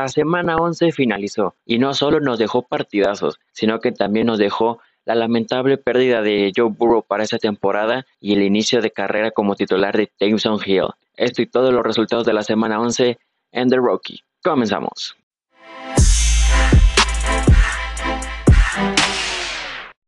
La semana 11 finalizó y no solo nos dejó partidazos, sino que también nos dejó la lamentable pérdida de Joe Burrow para esta temporada y el inicio de carrera como titular de Taysom Hill. Esto y todos los resultados de la semana 11 en The Rocky. Comenzamos.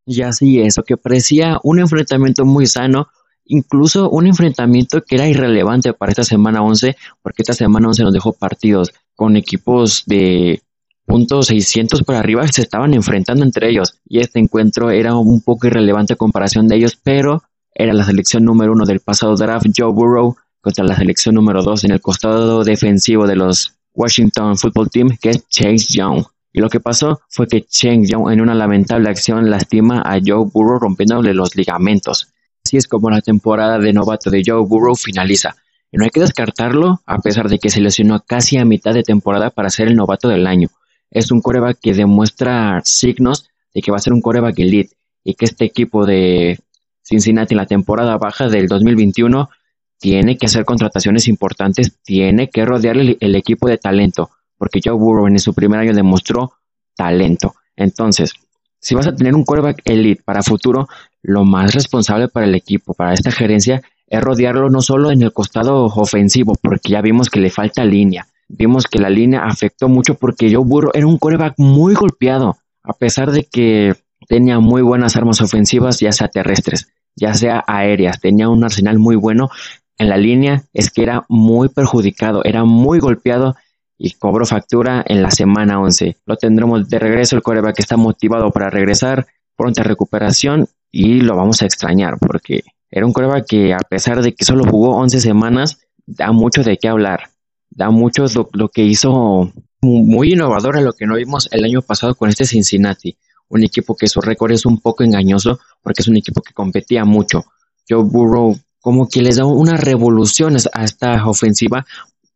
Y así es, lo que parecía un enfrentamiento muy sano, incluso un enfrentamiento que era irrelevante para esta semana 11, porque esta semana 11 nos dejó partidos con equipos de puntos 600 por arriba se estaban enfrentando entre ellos y este encuentro era un poco irrelevante a comparación de ellos, pero era la selección número uno del pasado draft, Joe Burrow, contra la selección número dos en el costado defensivo de los Washington Football Team, que es Chase Young. Y lo que pasó fue que Chase Young en una lamentable acción lastima a Joe Burrow rompiéndole los ligamentos. Así es como la temporada de novato de Joe Burrow finaliza. Y no hay que descartarlo, a pesar de que se lesionó casi a mitad de temporada para ser el novato del año es un coreback que demuestra signos de que va a ser un coreback elite y que este equipo de Cincinnati en la temporada baja del 2021 tiene que hacer contrataciones importantes, tiene que rodearle el, equipo de talento, porque Joe Burrow en su primer año demostró talento. Entonces, si vas a tener un coreback elite para futuro, lo más responsable para el equipo, para esta gerencia, es rodearlo no solo en el costado ofensivo, porque ya vimos que le falta línea, vimos que la línea afectó mucho porque Joe Burrow era un coreback muy golpeado, a pesar de que tenía muy buenas armas ofensivas, ya sea terrestres, ya sea aéreas, tenía un arsenal muy bueno en la línea, es que era muy perjudicado, era muy golpeado y cobró factura en la semana 11. Lo tendremos de regreso, el coreback está motivado para regresar, pronta recuperación y lo vamos a extrañar porque era un coreback que a pesar de que solo jugó 11 semanas, da mucho de qué hablar. Da mucho lo, que hizo muy innovador a lo que no vimos el año pasado con este Cincinnati, un equipo que su récord es un poco engañoso porque es un equipo que competía mucho. Joe Burrow como que les da una revolución a esta ofensiva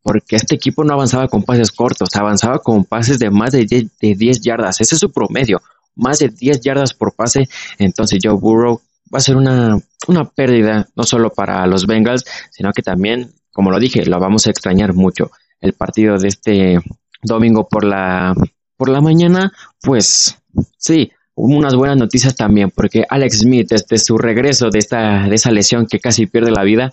porque este equipo no avanzaba con pases cortos, avanzaba con pases de más de 10, de 10 yardas, ese es su promedio, más de 10 yardas por pase, entonces Joe Burrow va a ser una, una pérdida no solo para los Bengals, sino que también como lo dije, lo vamos a extrañar mucho. El partido de este domingo por la, por la mañana, pues sí, unas buenas noticias también, porque Alex Smith, desde su regreso de, esta, de esa lesión que casi pierde la vida,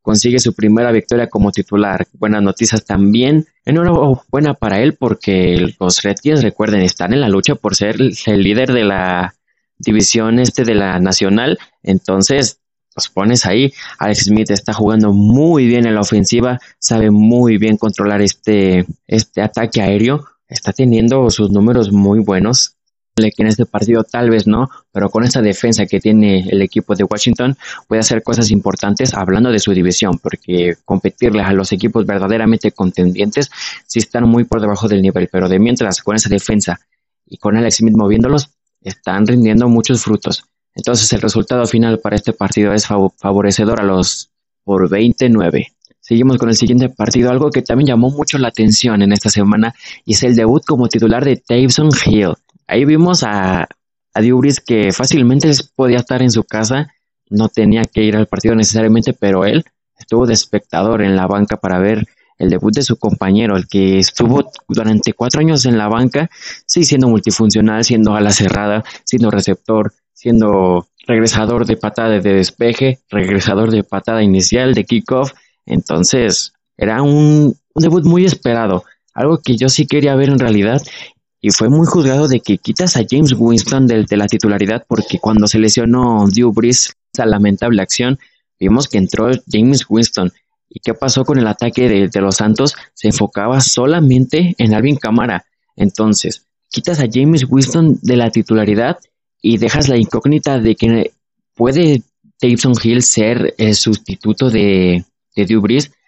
consigue su primera victoria como titular. Buenas noticias también. Enhorabuena para él porque los Redskins, recuerden, están en la lucha por ser el líder de la división este de la nacional. Entonces, los pones ahí. Alex Smith está jugando muy bien en la ofensiva, sabe muy bien controlar este, este ataque aéreo, está teniendo sus números muy buenos. Que en este partido tal vez no, pero con esta defensa que tiene el equipo de Washington puede hacer cosas importantes hablando de su división, porque competirle a los equipos verdaderamente contendientes sí están muy por debajo del nivel, pero de mientras con esa defensa y con Alex Smith moviéndolos, están rindiendo muchos frutos. Entonces el resultado final para este partido es favorecedor a los por 29. Seguimos con el siguiente partido, algo que también llamó mucho la atención en esta semana y es el debut como titular de Taysom Hill. Ahí vimos a, a que fácilmente podía estar en su casa, no tenía que ir al partido necesariamente, pero él estuvo de espectador en la banca para ver el debut de su compañero, el que estuvo durante cuatro años en la banca, sí siendo multifuncional, siendo ala cerrada, siendo receptor, siendo regresador de patada de despeje, regresador de patada inicial, de kickoff. Entonces, era un, debut muy esperado, algo que yo sí quería ver en realidad. Y fue muy juzgado de que quitas a James Winston de, de la titularidad porque cuando se lesionó Drew Brees, esa lamentable acción, vimos que entró James Winston. ¿Y qué pasó con el ataque de, los Santos? Se enfocaba solamente en Alvin Camara. Entonces, quitas a James Winston de la titularidad y dejas la incógnita de que puede Taysom Hill ser el sustituto de, de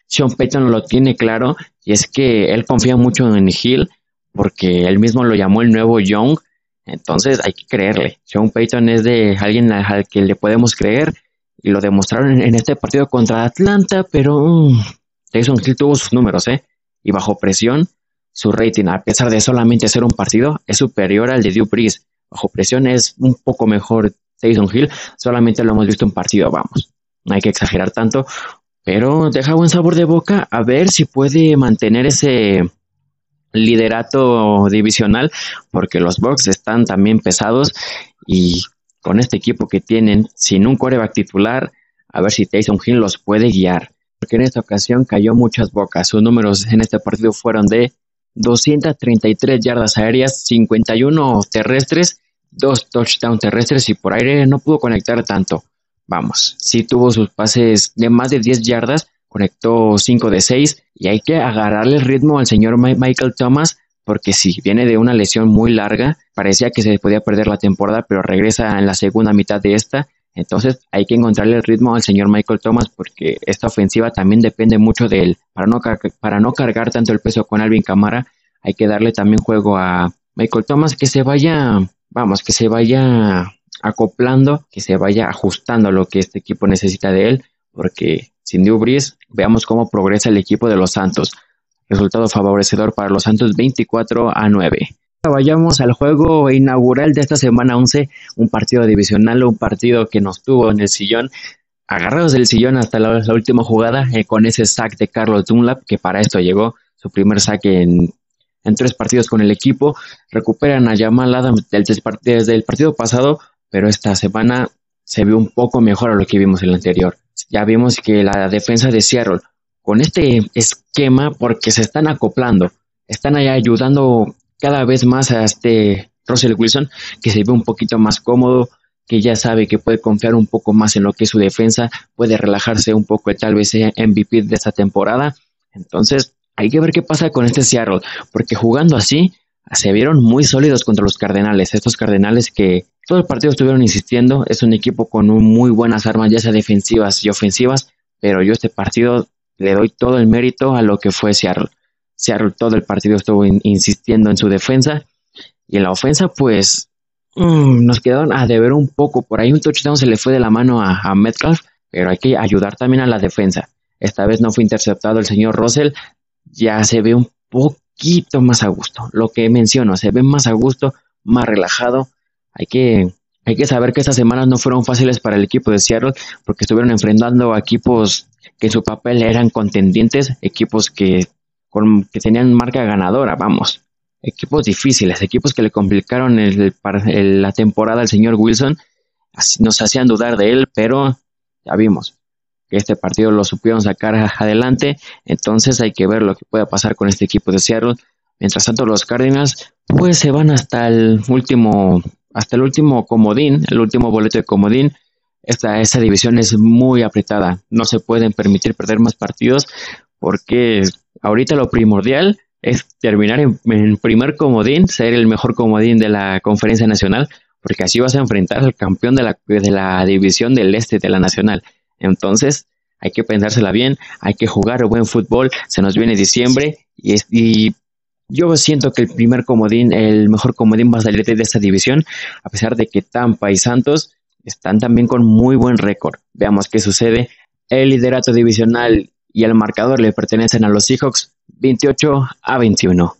Sean Payton lo tiene claro y es que él confía mucho en Hill porque él mismo lo llamó el nuevo Young. Entonces hay que creerle. Sean Payton es de alguien al que le podemos creer lo demostraron en, este partido contra Atlanta, pero um, Taysom Hill tuvo sus números, ¿eh? Y bajo presión, su rating, a pesar de solamente ser un partido, es superior al de Drew bajo presión es un poco mejor Tyson Hill, solamente lo hemos visto en partido, vamos, no hay que exagerar tanto, pero deja buen sabor de boca, a ver si puede mantener ese, liderato divisional porque los Bucks están también pesados y con este equipo que tienen sin un coreback titular, a ver si Taysom Hill los puede guiar. Porque en esta ocasión cayó muchas bocas. Sus números en este partido fueron de 233 yardas aéreas, 51 terrestres, dos touchdowns terrestres y por aire no pudo conectar tanto. Vamos, sí tuvo sus pases de más de 10 yardas, conectó 5 de 6 y hay que agarrarle el ritmo al señor Michael Thomas porque sí, viene de una lesión muy larga, parecía que se podía perder la temporada, pero regresa en la segunda mitad de esta, entonces hay que encontrarle el ritmo al señor Michael Thomas porque esta ofensiva también depende mucho de él. Para no, para no cargar tanto el peso con Alvin Camara, hay que darle también juego a Michael Thomas que se vaya, vamos, que se vaya acoplando, que se vaya ajustando a lo que este equipo necesita de él, porque sin Drew veamos cómo progresa el equipo de los Santos. Resultado favorecedor para los Santos 24 a 9. Vayamos al juego inaugural de esta semana 11, un partido divisional, un partido que nos tuvo en el sillón, agarrados del sillón hasta la, última jugada, eh, con ese sack de Carlos Dunlap, que para esto llegó su primer saque en, tres partidos con el equipo. Recuperan a Jamal Adams desde el partido pasado, pero esta semana se vio un poco mejor a lo que vimos el anterior. Ya vimos que la defensa de Seattle, con este esquema, porque se están acoplando, están allá ayudando cada vez más a este Russell Wilson, que se ve un poquito más cómodo, que ya sabe que puede confiar un poco más en lo que es su defensa, puede relajarse un poco, tal vez sea MVP de esta temporada. Entonces, hay que ver qué pasa con este Seattle, porque jugando así, se vieron muy sólidos contra los Cardenales. Estos Cardenales que todo el partido estuvieron insistiendo, es un equipo con muy buenas armas, ya sea defensivas y ofensivas, pero yo este partido le doy todo el mérito a lo que fue Seattle. Seattle todo el partido estuvo insistiendo en su defensa y en la ofensa pues mm, nos quedaron a deber un poco. Por ahí un touchdown se le fue de la mano a, a Metcalf, pero hay que ayudar también a la defensa. Esta vez no fue interceptado el señor Russell, ya se ve un poquito más a gusto. Lo que menciono, se ve más a gusto, más relajado. Hay que hay que saber que estas semanas no fueron fáciles para el equipo de Seattle porque estuvieron enfrentando a equipos que en su papel eran contendientes, equipos que, que tenían marca ganadora, vamos, equipos difíciles, equipos que le complicaron la temporada al señor Wilson, nos hacían dudar de él, pero ya vimos que este partido lo supieron sacar adelante, entonces hay que ver lo que pueda pasar con este equipo de Seattle. Mientras tanto, los Cardinals pues se van hasta el último hasta el último comodín, el último boleto de comodín. Esta, esta división es muy apretada. No se pueden permitir perder más partidos porque ahorita lo primordial es terminar en, primer comodín, ser el mejor comodín de la conferencia nacional, porque así vas a enfrentar al campeón de la, de la división del este de la nacional. Entonces, hay que pensársela bien, hay que jugar buen fútbol, se nos viene diciembre y, y yo siento que el primer comodín, el mejor comodín va a salir de esta división, a pesar de que Tampa y Santos están también con muy buen récord. Veamos qué sucede. El liderato divisional y el marcador le pertenecen a los Seahawks 28 a 21.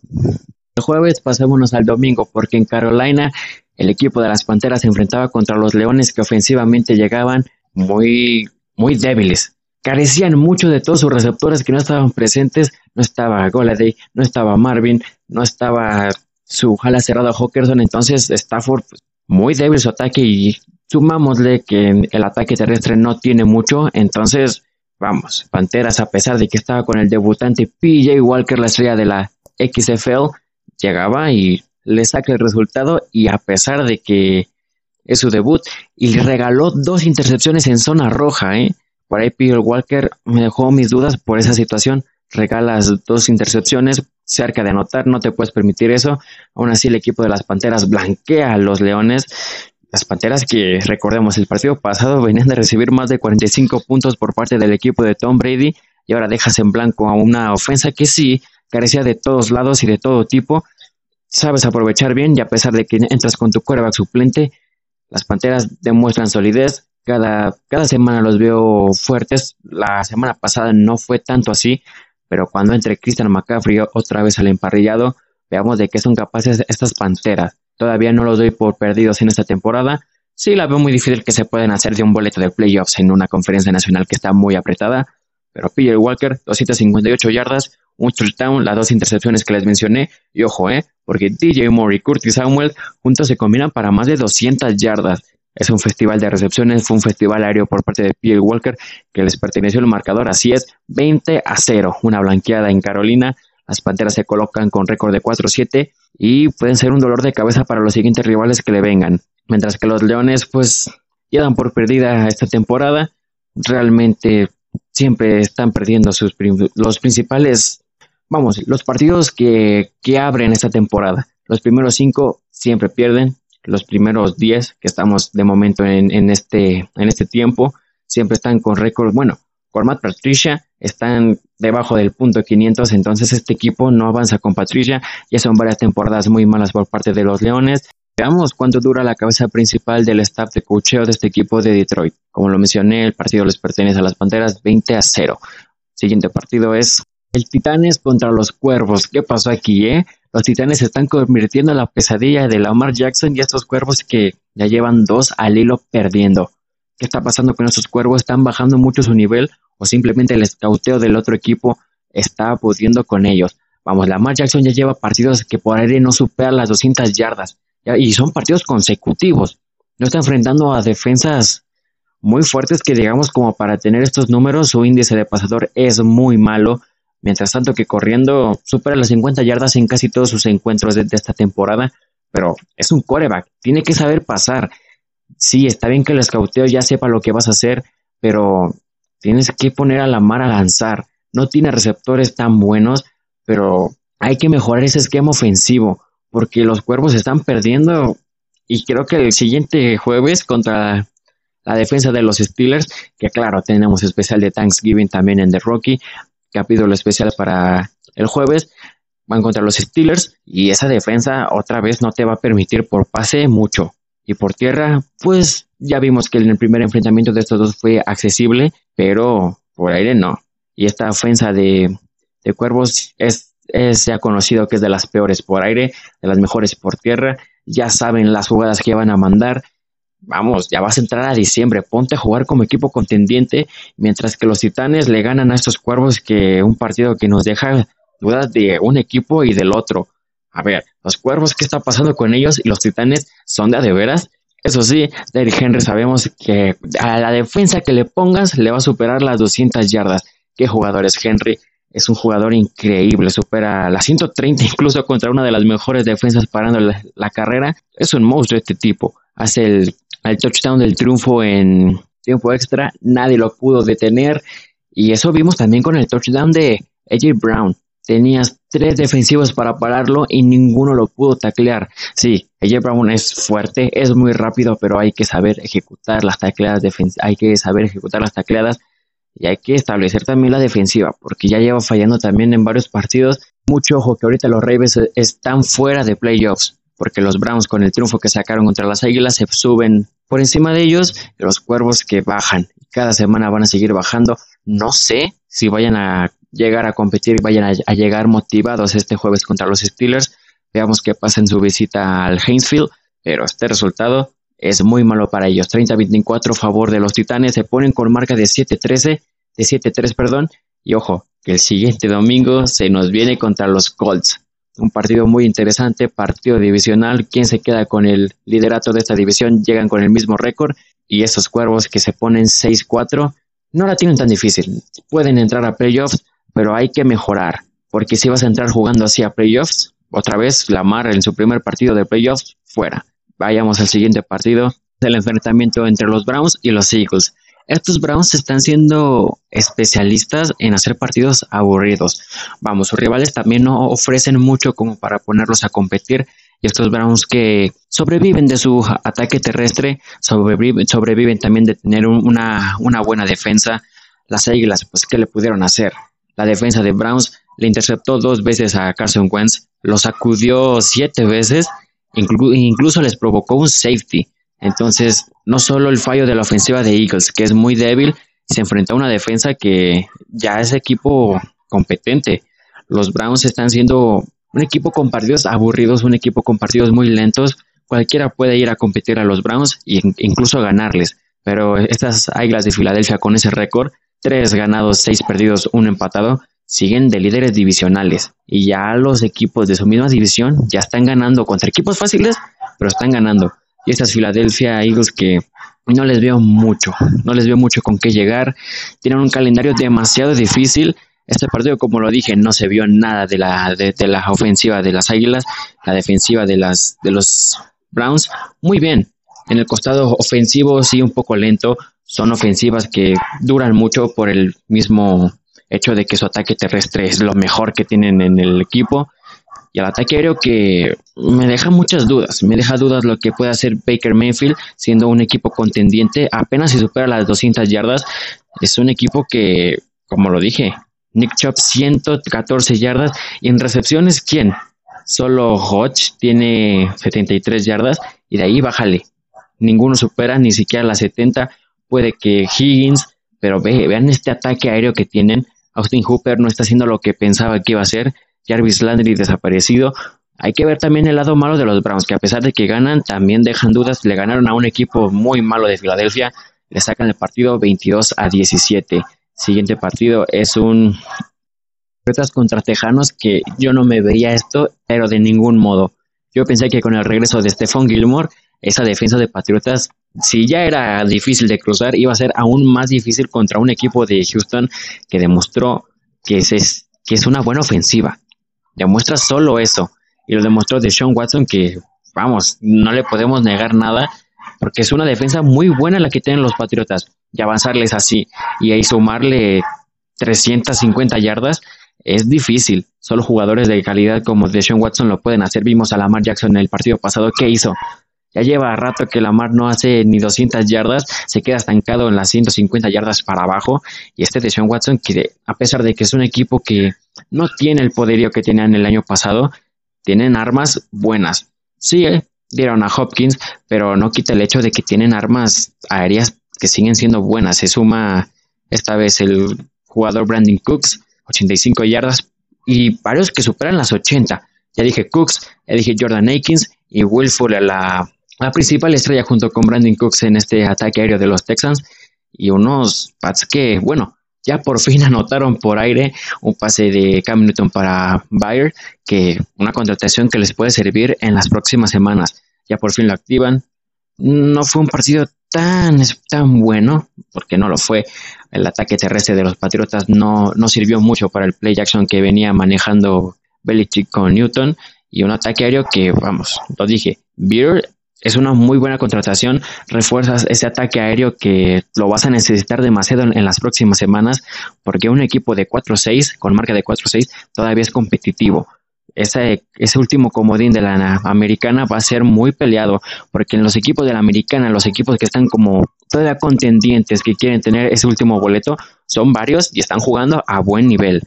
El jueves pasémonos al domingo porque en Carolina el equipo de las Panteras se enfrentaba contra los Leones que ofensivamente llegaban muy muy débiles carecían mucho de todos sus receptores que no estaban presentes. No estaba Goladay, no estaba Marvin, no estaba su jala cerrada Hawkerson. Entonces, Stafford, pues, muy débil su ataque y sumámosle que el ataque terrestre no tiene mucho. Entonces, vamos, Panteras, a pesar de que estaba con el debutante PJ Walker, la estrella de la XFL, llegaba y le saca el resultado. Y a pesar de que es su debut, y le regaló dos intercepciones en zona roja, ¿eh? Por ahí Peter Walker me dejó mis dudas por esa situación. Regalas dos intercepciones cerca de anotar, no te puedes permitir eso. Aún así, el equipo de las Panteras blanquea a los Leones. Las Panteras que, recordemos, el partido pasado venían de recibir más de 45 puntos por parte del equipo de Tom Brady y ahora dejas en blanco a una ofensa que sí carecía de todos lados y de todo tipo. Sabes aprovechar bien y a pesar de que entras con tu quarterback suplente, las Panteras demuestran solidez, cada, cada semana los veo fuertes. La semana pasada no fue tanto así, pero cuando entre Christian McCaffrey otra vez al emparrillado, veamos de qué son capaces estas panteras. Todavía no los doy por perdidos en esta temporada. Sí, la veo muy difícil que se pueden hacer de un boleto de playoffs en una conferencia nacional que está muy apretada. Pero PJ Walker, 258 yardas, un touchdown, las dos intercepciones que les mencioné. Y ojo, eh, porque DJ Moore y Curtis Samuel juntos se combinan para más de 200 yardas. Es un festival de recepciones, fue un festival aéreo por parte de Pierre Walker que les perteneció el marcador. Así es, 20 a 0, una blanqueada en Carolina. Las Panteras se colocan con récord de 4-7 y pueden ser un dolor de cabeza para los siguientes rivales que le vengan. Mientras que los Leones, pues, ya dan por perdida esta temporada. Realmente siempre están perdiendo sus los principales, vamos, los partidos que, que abren esta temporada. Los primeros cinco siempre pierden, los primeros 10 que estamos de momento en, en, este, en este tiempo, siempre están con récord, bueno, con Matt Patricia están debajo del punto 500, entonces este equipo no avanza con Patricia, ya son varias temporadas muy malas por parte de los Leones. Veamos cuánto dura la cabeza principal del staff de cocheo de este equipo de Detroit. Como lo mencioné, el partido les pertenece a las Panteras 20 a 0. Siguiente partido es el Titanes contra los Cuervos. ¿Qué pasó aquí, eh? Los Titanes se están convirtiendo en la pesadilla de Lamar Jackson y estos Cuervos que ya llevan dos al hilo perdiendo. ¿Qué está pasando con estos Cuervos? ¿Están bajando mucho su nivel o simplemente el escauteo del otro equipo está pudiendo con ellos? Vamos, Lamar Jackson ya lleva partidos que por aire no superan las 200 yardas y son partidos consecutivos. No está enfrentando a defensas muy fuertes que digamos como para tener estos números, su índice de pasador es muy malo Mientras tanto que corriendo supera las 50 yardas en casi todos sus encuentros de, esta temporada, pero es un coreback, tiene que saber pasar. Sí, está bien que el escauteo ya sepa lo que vas a hacer, pero tienes que poner a la mar a lanzar. No tiene receptores tan buenos, pero hay que mejorar ese esquema ofensivo, porque los cuervos están perdiendo. Y creo que el siguiente jueves contra la defensa de los Steelers, que claro, tenemos especial de Thanksgiving también en The Rocky, capítulo especial para el jueves. Van contra los Steelers y esa defensa otra vez no te va a permitir por pase mucho. Y por tierra, pues ya vimos que en el primer enfrentamiento de estos dos fue accesible, pero por aire no. Y esta ofensa de, de Cuervos es, es ya conocido que es de las peores por aire, de las mejores por tierra. Ya saben las jugadas que van a mandar vamos, ya vas a entrar a diciembre, ponte a jugar como equipo contendiente, mientras que los titanes le ganan a estos cuervos que un partido que nos deja dudas de un equipo y del otro. A ver, los cuervos, ¿qué está pasando con ellos? Y los titanes son de de veras. Eso sí, Derrick Henry sabemos que a la defensa que le pongas le va a superar las 200 yardas. ¿Qué jugador es Henry? Es un jugador increíble, supera las 130 incluso contra una de las mejores defensas parando la, la carrera. Es un monstruo este tipo. Hace el al touchdown del triunfo en tiempo extra, nadie lo pudo detener. Y eso vimos también con el touchdown de AJ Brown. Tenías tres defensivos para pararlo y ninguno lo pudo taclear. Sí, AJ Brown es fuerte, es muy rápido, pero hay que saber ejecutar las tacleadas, hay que saber ejecutar las tacleadas y hay que establecer también la defensiva, porque ya lleva fallando también en varios partidos. Mucho ojo que ahorita los Ravens están fuera de playoffs porque los Browns con el triunfo que sacaron contra las Águilas se suben por encima de ellos y los Cuervos que bajan. Cada semana van a seguir bajando. No sé si vayan a llegar a competir y vayan a, llegar motivados este jueves contra los Steelers. Veamos qué pasa en su visita al Hainesfield, pero este resultado es muy malo para ellos. 30-24 a favor de los Titanes, se ponen con marca de 7-13, de 7-3, perdón, y ojo, que el siguiente domingo se nos viene contra los Colts un partido muy interesante, partido divisional. ¿Quién se queda con el liderato de esta división? Llegan con el mismo récord y esos cuervos que se ponen 6-4 no la tienen tan difícil. Pueden entrar a playoffs, pero hay que mejorar, porque si vas a entrar jugando así a playoffs, otra vez Lamar en su primer partido de playoffs, fuera. Vayamos al siguiente partido, del enfrentamiento entre los Browns y los Eagles. Estos Browns están siendo especialistas en hacer partidos aburridos. Vamos, sus rivales también no ofrecen mucho como para ponerlos a competir. Y estos Browns que sobreviven de su ataque terrestre, sobreviven, también de tener una, buena defensa. Las Águilas, pues, ¿qué le pudieron hacer? La defensa de Browns le interceptó dos veces a Carson Wentz, lo sacudió siete veces, incluso les provocó un safety. Entonces, no solo el fallo de la ofensiva de Eagles, que es muy débil, se enfrenta a una defensa que ya es equipo competente. Los Browns están siendo un equipo con partidos aburridos, un equipo con partidos muy lentos. Cualquiera puede ir a competir a los Browns e incluso ganarles. Pero estas Águilas de Filadelfia con ese récord, tres ganados, seis perdidos, uno empatado, siguen de líderes divisionales y ya los equipos de su misma división ya están ganando contra equipos fáciles, pero están ganando. Y estas Philadelphia Eagles que no les veo mucho, no les veo mucho con qué llegar, tienen un calendario demasiado difícil. Este partido, como lo dije, no se vio nada de la, de, de la ofensiva de las Águilas, la defensiva de, las, de los Browns, muy bien. En el costado ofensivo sí un poco lento, son ofensivas que duran mucho por el mismo hecho de que su ataque terrestre es lo mejor que tienen en el equipo. Y el ataque aéreo que me deja muchas dudas. Me deja dudas lo que puede hacer Baker Mayfield siendo un equipo contendiente. Apenas si supera las 200 yardas. Es un equipo que, como lo dije, Nick Chubb 114 yardas. Y en recepciones, ¿quién? Solo Hodge tiene 73 yardas. Y de ahí bájale. Ninguno supera ni siquiera las 70. Puede que Higgins. Pero vean este ataque aéreo que tienen Austin Hooper no está haciendo lo que pensaba que iba a hacer. Jarvis Landry desaparecido. Hay que ver también el lado malo de los Browns, que a pesar de que ganan, también dejan dudas. Le ganaron a un equipo muy malo de Filadelfia. Le sacan el partido 22 a 17. Siguiente partido es un Patriotas contra Tejanos que yo no me veía esto, pero de ningún modo. Yo pensé que con el regreso de Stephon Gilmore, esa defensa de Patriotas si ya era difícil de cruzar, iba a ser aún más difícil contra un equipo de Houston que demostró que es, que es una buena ofensiva. Demuestra solo eso. Y lo demostró de Watson que, vamos, no le podemos negar nada, porque es una defensa muy buena la que tienen los Patriotas. Y avanzarles así y ahí sumarle 350 yardas es difícil. Solo jugadores de calidad como Deshaun Watson lo pueden hacer. Vimos a Lamar Jackson en el partido pasado. ¿Qué hizo? Ya lleva rato que Lamar no hace ni 200 yardas, se queda estancado en las 150 yardas para abajo. Y este de Sean Watson, que a pesar de que es un equipo que no tiene el poderío que tenían el año pasado, tienen armas buenas. Sí, eh, dieron a Hopkins, pero no quita el hecho de que tienen armas aéreas que siguen siendo buenas. Se suma esta vez el jugador Brandon Cooks, 85 yardas, y varios que superan las 80. Ya dije Cooks, ya dije Jordan Akins y Will Fuller, la la principal estrella junto con Brandon Cooks en este ataque aéreo de los Texans y unos Pats que, bueno, ya por fin anotaron por aire un pase de Cam Newton para Bayer, que una contratación que les puede servir en las próximas semanas. Ya por fin lo activan. No fue un partido tan, tan bueno, porque no lo fue. El ataque terrestre de los Patriotas no, no sirvió mucho para el play action que venía manejando Belichick con Newton. Y un ataque aéreo que, vamos, lo dije, Beer es una muy buena contratación. Refuerzas ese ataque aéreo que lo vas a necesitar demasiado en, las próximas semanas, porque un equipo de 4-6, con marca de 4-6, todavía es competitivo. Ese, ese último comodín de la americana va a ser muy peleado, porque en los equipos de la americana, los equipos que están como todavía contendientes, que quieren tener ese último boleto, son varios y están jugando a buen nivel.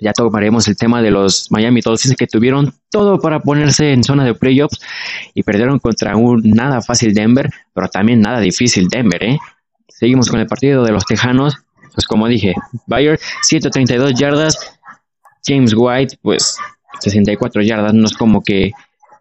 Ya tomaremos el tema de los Miami Dolphins que tuvieron todo para ponerse en zona de playoffs y perdieron contra un nada fácil Denver, pero también nada difícil Denver, ¿eh? Seguimos con el partido de los Tejanos. Pues como dije, Bayer 132 yardas, James White pues 64 yardas, no es como que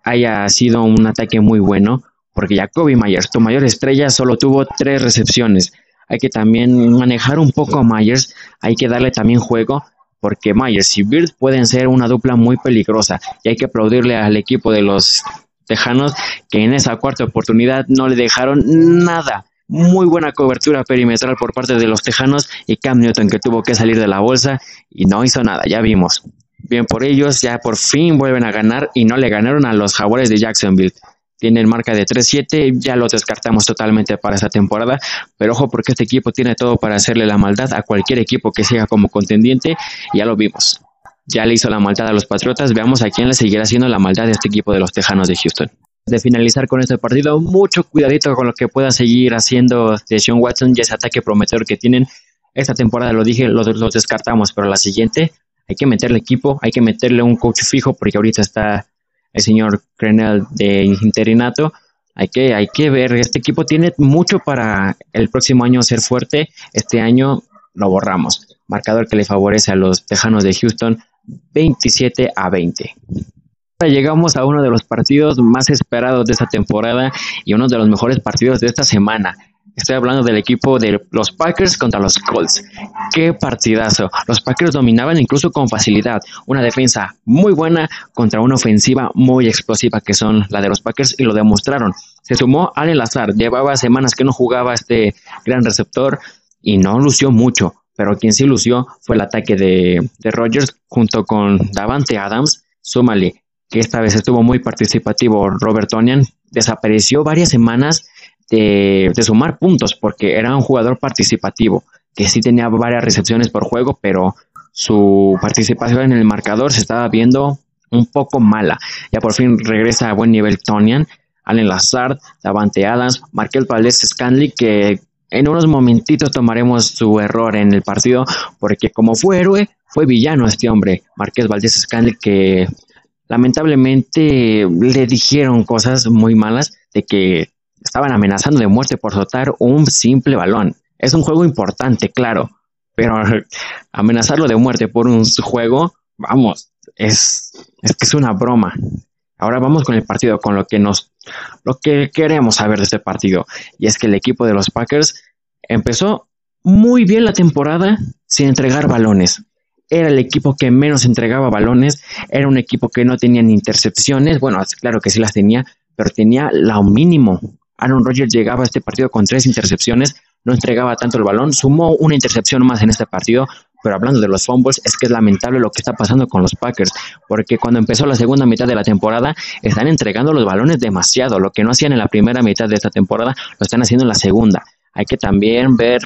haya sido un ataque muy bueno, porque Jacoby Myers, tu mayor estrella, solo tuvo tres recepciones. Hay que también manejar un poco a Myers, hay que darle también juego, porque Myers y Bird pueden ser una dupla muy peligrosa y hay que aplaudirle al equipo de los Tejanos que en esa cuarta oportunidad no le dejaron nada. Muy buena cobertura perimetral por parte de los Tejanos y Cam Newton que tuvo que salir de la bolsa y no hizo nada, ya vimos. Bien por ellos, ya por fin vuelven a ganar y no le ganaron a los Jaguares de Jacksonville tienen marca de 3-7, ya lo descartamos totalmente para esta temporada, pero ojo porque este equipo tiene todo para hacerle la maldad a cualquier equipo que siga como contendiente, ya lo vimos. Ya le hizo la maldad a los Patriotas, veamos a quién le seguirá haciendo la maldad a este equipo de los Tejanos de Houston. De finalizar con este partido, mucho cuidadito con lo que pueda seguir haciendo de Sean Watson y ese ataque prometedor que tienen. Esta temporada lo dije, lo, lo descartamos, pero la siguiente hay que meterle equipo, hay que meterle un coach fijo porque ahorita está el señor Crenel de interinato. Hay que, hay que ver, este equipo tiene mucho para el próximo año ser fuerte. Este año lo borramos. Marcador que le favorece a los Tejanos de Houston 27 a 20. Llegamos a uno de los partidos más esperados de esta temporada y uno de los mejores partidos de esta semana. Estoy hablando del equipo de los Packers contra los Colts. Qué partidazo. Los Packers dominaban incluso con facilidad. Una defensa muy buena contra una ofensiva muy explosiva que son la de los Packers y lo demostraron. Se sumó Allen Lazar. Llevaba semanas que no jugaba este gran receptor y no lució mucho. Pero quien sí lució fue el ataque de, de Rodgers junto con Davante Adams. Súmale que esta vez estuvo muy participativo Robert Tonian. Desapareció varias semanas de, sumar puntos porque era un jugador participativo, que sí tenía varias recepciones por juego, pero su participación en el marcador se estaba viendo un poco mala. Ya por fin regresa a buen nivel Tonian, Allen Lazard, Davante Adams, Markel Valdez Scanley, que en unos momentitos tomaremos su error en el partido, porque como fue héroe, fue villano este hombre, Marqués Valdés Scanley, que lamentablemente le dijeron cosas muy malas de que estaban amenazando de muerte por soltar un simple balón. Es un juego importante, claro, pero amenazarlo de muerte por un juego, vamos, es, es que es una broma. Ahora vamos con el partido, con lo que nos, lo que queremos saber de este partido. Y es que el equipo de los Packers empezó muy bien la temporada sin entregar balones. Era el equipo que menos entregaba balones, era un equipo que no tenía ni intercepciones, bueno, claro que sí las tenía, pero tenía lo mínimo. Aaron Rodgers llegaba a este partido con tres intercepciones, no entregaba tanto el balón, sumó una intercepción más en este partido, pero hablando de los fumbles, es que es lamentable lo que está pasando con los Packers, porque cuando empezó la segunda mitad de la temporada, están entregando los balones demasiado, lo que no hacían en la primera mitad de esta temporada, lo están haciendo en la segunda. Hay que también ver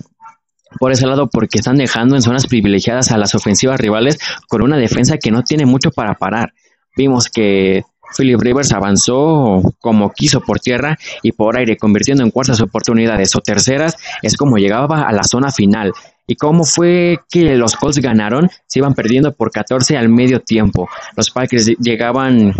por ese lado porque están dejando en zonas privilegiadas a las ofensivas rivales con una defensa que no tiene mucho para parar. Vimos que Philip Rivers avanzó como quiso por tierra y por aire, convirtiendo en cuartas oportunidades o terceras, es como llegaba a la zona final. ¿Y cómo fue que los Colts ganaron? Se iban perdiendo por 14 al medio tiempo. Los Packers llegaban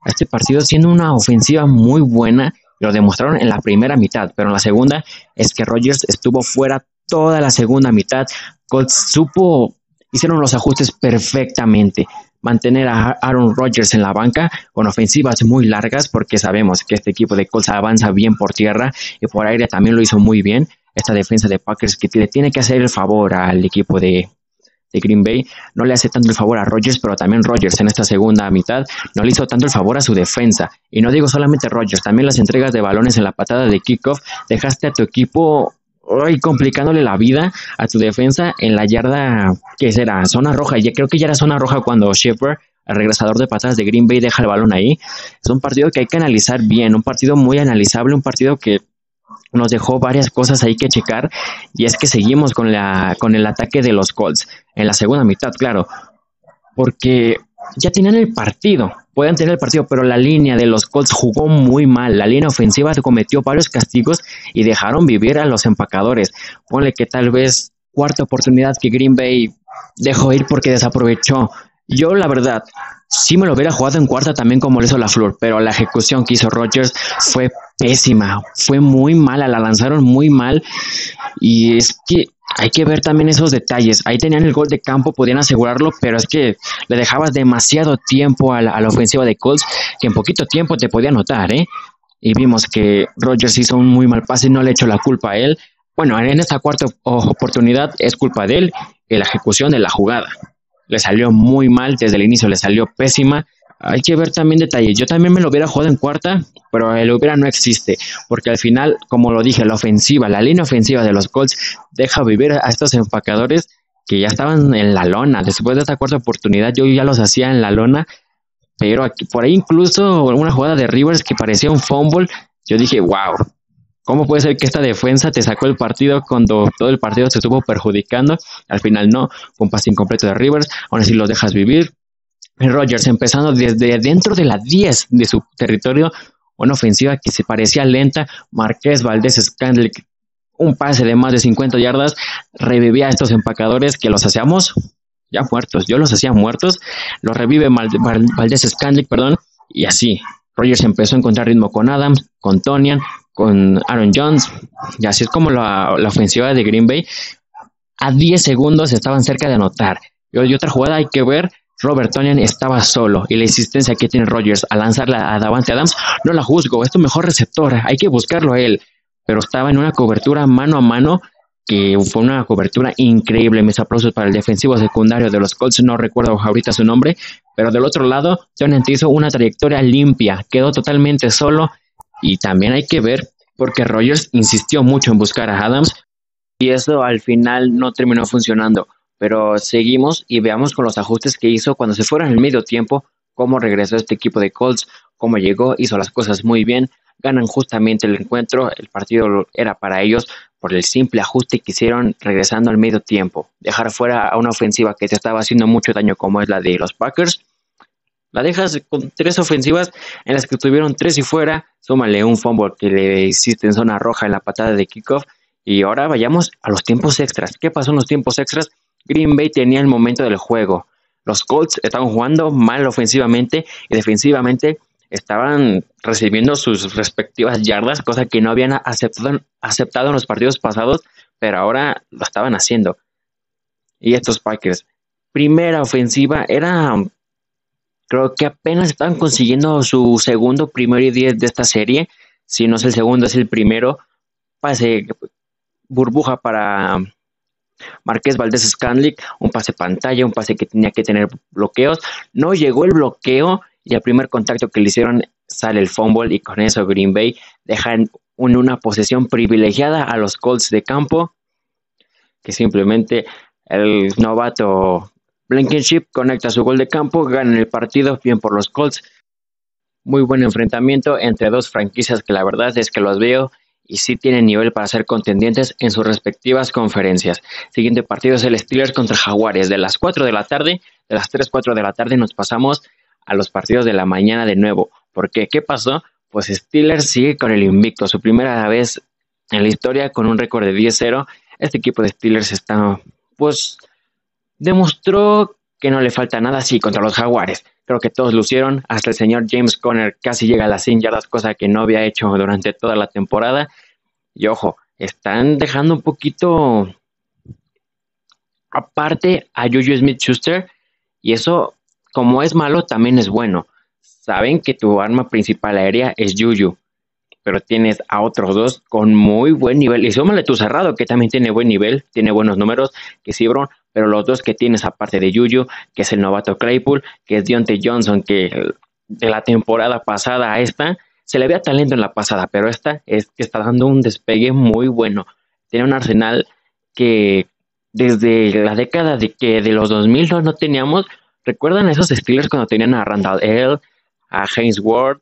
a este partido siendo una ofensiva muy buena, lo demostraron en la primera mitad, pero en la segunda es que Rodgers estuvo fuera toda la segunda mitad. Colts supo, hicieron los ajustes perfectamente mantener a Aaron Rodgers en la banca con ofensivas muy largas, porque sabemos que este equipo de Colts avanza bien por tierra y por aire también lo hizo muy bien. Esta defensa de Packers que le tiene que hacer el favor al equipo de, Green Bay no le hace tanto el favor a Rodgers, pero también Rodgers en esta segunda mitad no le hizo tanto el favor a su defensa. Y no digo solamente Rodgers, también las entregas de balones en la patada de kickoff dejaste a tu equipo hoy complicándole la vida a tu defensa en la yarda, que será? Zona roja. Ya creo que ya era zona roja cuando Shepard, el regresador de patadas de Green Bay, deja el balón ahí. Es un partido que hay que analizar bien, un partido muy analizable, un partido que nos dejó varias cosas ahí que checar y es que seguimos con la con el ataque de los Colts en la segunda mitad, claro, porque ya tienen el partido, pueden tener el partido, pero la línea de los Colts jugó muy mal. La línea ofensiva cometió varios castigos y dejaron vivir a los empacadores. Ponle que tal vez cuarta oportunidad que Green Bay dejó ir porque desaprovechó. Yo, la verdad, sí me lo hubiera jugado en cuarta también como lo hizo la Flor, pero la ejecución que hizo Rodgers fue pésima, fue muy mala, la lanzaron muy mal y es que hay que ver también esos detalles. Ahí tenían el gol de campo, podían asegurarlo, pero es que le dejabas demasiado tiempo a la, ofensiva de Colts, que en poquito tiempo te podía anotar, ¿eh? Y vimos que Rogers hizo un muy mal pase no le echó la culpa a él. Bueno, en esta cuarta oportunidad es culpa de él y la ejecución de la jugada. Le salió muy mal, desde el inicio le salió pésima hay que ver también detalles. Yo también me lo hubiera jugado en cuarta, pero el hubiera no existe, porque al final, como lo dije, la ofensiva, la línea ofensiva de los Colts deja vivir a estos empacadores que ya estaban en la lona. Después de esta cuarta oportunidad, yo ya los hacía en la lona, pero aquí, por ahí incluso una jugada de Rivers que parecía un fumble, yo dije, wow, ¿cómo puede ser que esta defensa te sacó el partido cuando todo el partido se estuvo perjudicando? Al final no, un pase incompleto de Rivers, aún así los dejas vivir, Rogers empezando desde dentro de la 10 de su territorio, una ofensiva que se parecía lenta, Marqués Valdés Scandal, un pase de más de 50 yardas, revivía a estos empacadores que los hacíamos ya muertos, yo los hacía muertos, los revive Valdés Scandal, perdón, y así, Rogers empezó a encontrar ritmo con Adams, con Tonian, con Aaron Jones, y así es como la, ofensiva de Green Bay, a 10 segundos estaban cerca de anotar. Y otra jugada hay que ver Robert Tonian estaba solo y la insistencia que tiene Rogers a lanzarla a Davante Adams no la juzgo, es tu mejor receptor, hay que buscarlo a él. pero estaba en una cobertura mano a mano que fue una cobertura increíble. Mis aplausos para el defensivo secundario de los Colts, no recuerdo ahorita su nombre, pero del otro lado, Jonathan hizo una trayectoria limpia, quedó totalmente solo y también hay que ver porque Rogers insistió mucho en buscar a Adams y eso al final no terminó funcionando. Pero seguimos y veamos con los ajustes que hizo cuando se fueron en el medio tiempo, cómo regresó este equipo de Colts, cómo llegó, hizo las cosas muy bien, ganan justamente el encuentro, el partido era para ellos por el simple ajuste que hicieron regresando al medio tiempo, dejar fuera a una ofensiva que te estaba haciendo mucho daño como es la de los Packers. La dejas con tres ofensivas en las que tuvieron tres y fuera, súmale un fumble que le hiciste en zona roja en la patada de kickoff y ahora vayamos a los tiempos extras. ¿Qué pasó en los tiempos extras? Green Bay tenía el momento del juego. Los Colts estaban jugando mal ofensivamente y defensivamente estaban recibiendo sus respectivas yardas, cosa que no habían aceptado, en los partidos pasados, pero ahora lo estaban haciendo. Y estos Packers, primera ofensiva, era, creo que apenas estaban consiguiendo su segundo, primero y diez de esta serie. Si no es el segundo, es el primero. Pase burbuja para Marqués Valdés Scanlick, un pase pantalla, un pase que tenía que tener bloqueos. No llegó el bloqueo y al primer contacto que le hicieron sale el fumble y con eso Green Bay dejan una posesión privilegiada a los Colts de campo que simplemente el novato Blankenship conecta su gol de campo, gana el partido bien por los Colts. Muy buen enfrentamiento entre dos franquicias que la verdad es que los veo y sí tienen nivel para ser contendientes en sus respectivas conferencias. Siguiente partido es el Steelers contra Jaguares. De las 4 de la tarde, de las 3, 4 de la tarde nos pasamos a los partidos de la mañana de nuevo. ¿Por qué? ¿Qué pasó? Pues Steelers sigue con el invicto, su primera vez en la historia con un récord de 10-0. Este equipo de Steelers está, pues, demostró que no le falta nada así contra los Jaguares. Creo que todos lucieron, hasta el señor James Conner casi llega a las 100 yardas, cosa que no había hecho durante toda la temporada. Y ojo, están dejando un poquito aparte a Juju Smith-Schuster y eso, como es malo, también es bueno. Saben que tu arma principal aérea es Juju, pero tienes a otros dos con muy buen nivel. Y súmale tu cerrado, que también tiene buen nivel, tiene buenos números, que sí, pero los dos que tienes aparte de Juju, que es el novato Claypool, que es Deontay Johnson, que de la temporada pasada a esta, se le veía talento en la pasada, pero esta es que está dando un despegue muy bueno. Tiene un arsenal que desde la década de que de los 2000 no, no teníamos. ¿Recuerdan esos Steelers cuando tenían a Randall L, a James Ward?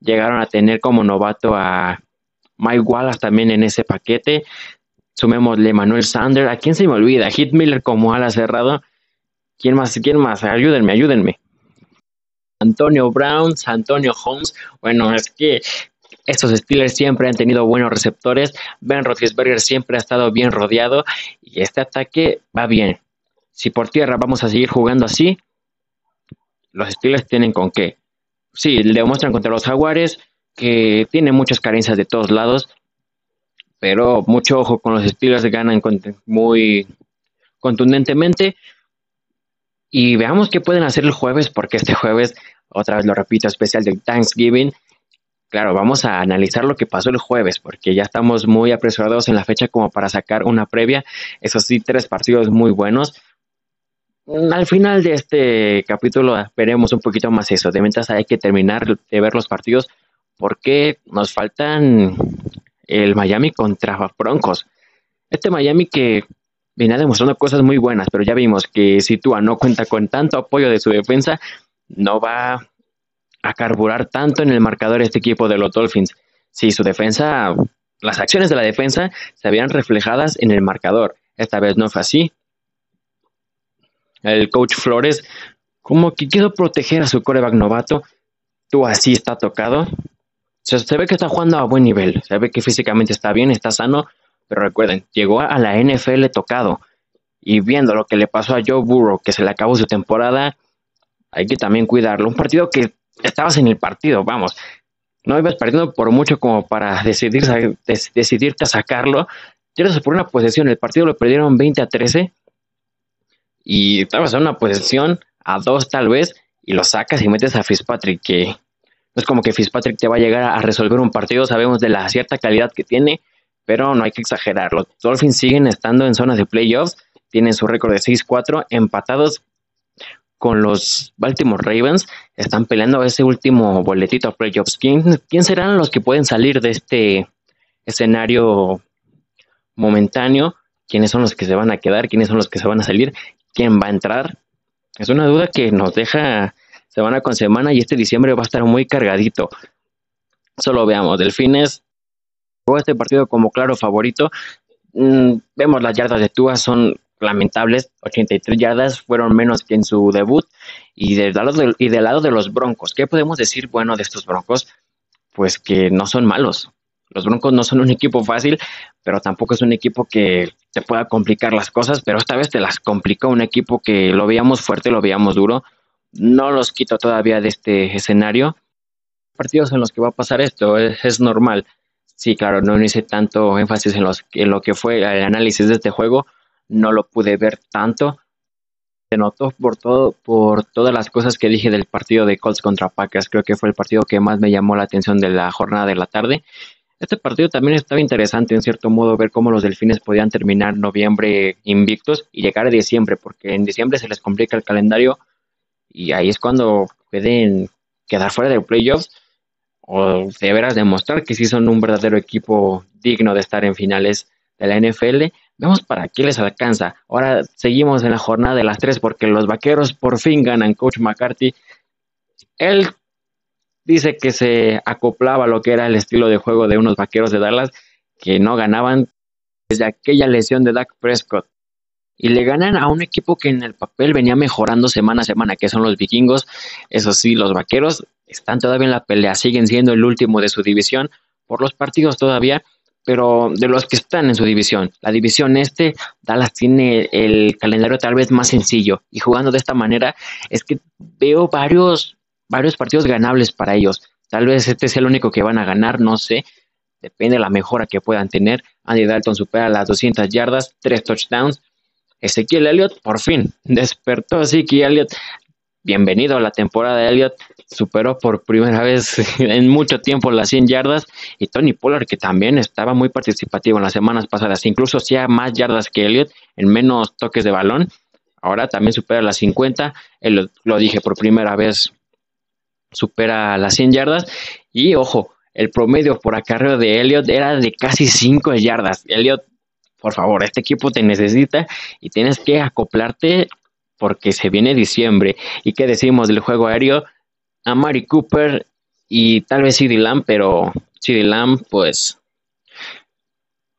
Llegaron a tener como novato a Mike Wallace también en ese paquete. Sumémosle Manuel Sander. ¿A quién se me olvida? Hit Miller como ala cerrado. ¿Quién más? ¿Quién más? Ayúdenme, ayúdenme. Antonio Brown, Antonio Holmes. Bueno, es que estos Steelers siempre han tenido buenos receptores. Ben Roethlisberger siempre ha estado bien rodeado y este ataque va bien. Si por tierra vamos a seguir jugando así, los Steelers tienen con qué. Sí, le demuestran contra los Jaguares que tiene muchas carencias de todos lados, pero mucho ojo con los Steelers, ganan muy contundentemente. Y veamos qué pueden hacer el jueves, porque este jueves, otra vez lo repito, especial del Thanksgiving. Claro, vamos a analizar lo que pasó el jueves, porque ya estamos muy apresurados en la fecha como para sacar una previa. Esos sí, tres partidos muy buenos. Al final de este capítulo veremos un poquito más eso. De mientras hay que terminar de ver los partidos porque nos faltan el Miami contra Broncos. Este Miami que viene demostrando cosas muy buenas, pero ya vimos que si Tua no cuenta con tanto apoyo de su defensa, no va a carburar tanto en el marcador este equipo de los Dolphins. Si su defensa, las acciones de la defensa se habían reflejadas en el marcador. Esta vez no fue así. El coach Flores, como que quiso proteger a su coreback novato, tú así está tocado, se, ve que está jugando a buen nivel, se ve que físicamente está bien, está sano, pero recuerden, llegó a la NFL tocado. Y viendo lo que le pasó a Joe Burrow, que se le acabó su temporada, hay que también cuidarlo. Un partido que estabas en el partido, vamos, no ibas perdiendo por mucho como para decidir, decidirte a sacarlo. Tienes por una posesión, el partido lo perdieron 20 a 13 y estabas en una posesión a dos tal vez y lo sacas y metes a Fitzpatrick que no es como que Fitzpatrick te va a llegar a resolver un partido, sabemos de la cierta calidad que tiene, pero no hay que exagerar. Los Dolphins siguen estando en zonas de playoffs, tienen su récord de 6-4, empatados con los Baltimore Ravens, están peleando ese último boletito a playoffs. ¿Quién, ¿Quién serán los que pueden salir de este escenario momentáneo? ¿Quiénes son los que se van a quedar? ¿Quiénes son los que se van a salir? ¿Quién va a entrar? Es una duda que nos deja semana con semana y este diciembre va a estar muy cargadito. Solo veamos, Delfines jugó este partido como claro favorito. Mm, vemos las yardas de Tua son lamentables, 83 yardas fueron menos que en su debut y del lado y del lado de los Broncos, ¿qué podemos decir bueno de estos Broncos? Pues que no son malos. Los Broncos no son un equipo fácil, pero tampoco es un equipo que te pueda complicar las cosas, pero esta vez te las complicó un equipo que lo veíamos fuerte, lo veíamos duro. No los quito todavía de este escenario. Partidos en los que va a pasar esto es, normal. Sí, claro, no hice tanto énfasis en, en lo que fue el análisis de este juego, no lo pude ver tanto. Se notó por todo, por todas las cosas que dije del partido de Colts contra Packers. Creo que fue el partido que más me llamó la atención de la jornada de la tarde. Este partido también estaba interesante en cierto modo ver cómo los delfines podían terminar noviembre invictos y llegar a diciembre, porque en diciembre se les complica el calendario y ahí es cuando pueden quedar fuera de playoffs o de veras demostrar que sí son un verdadero equipo digno de estar en finales de la NFL. Vemos para qué les alcanza. Ahora seguimos en la jornada de las tres porque los vaqueros por fin ganan. Coach McCarthy, él dice que se acoplaba lo que era el estilo de juego de unos vaqueros de Dallas que no ganaban desde aquella lesión de Dak Prescott y le ganan a un equipo que en el papel venía mejorando semana a semana, que son los vikingos. Eso sí, los vaqueros están todavía en la pelea, siguen siendo el último de su división por los partidos todavía, pero de los que están en su división. La división este, Dallas tiene el calendario tal vez más sencillo y jugando de esta manera es que veo varios, varios partidos ganables para ellos. Tal vez este sea el único que van a ganar, no sé. Depende de la mejora que puedan tener. Andy Dalton supera las 200 yardas, 3 touchdowns. Ezequiel Elliott por fin despertó Ezequiel Elliott. Bienvenido a la temporada de Elliott. Superó por primera vez en mucho tiempo las 100 yardas. Y Tony Pollard, que también estaba muy participativo en las semanas pasadas, incluso hacía más yardas que Elliott en menos toques de balón. Ahora también supera las 50. Él lo dije por primera vez, supera las 100 yardas. Y ojo, el promedio por acarreo de Elliott era de casi 5 yardas. Elliott por favor, este equipo te necesita y tienes que acoplarte porque se viene diciembre. ¿Y qué decimos del juego aéreo? A Mari Cooper y tal vez CD Lamb, pero CD Lamb pues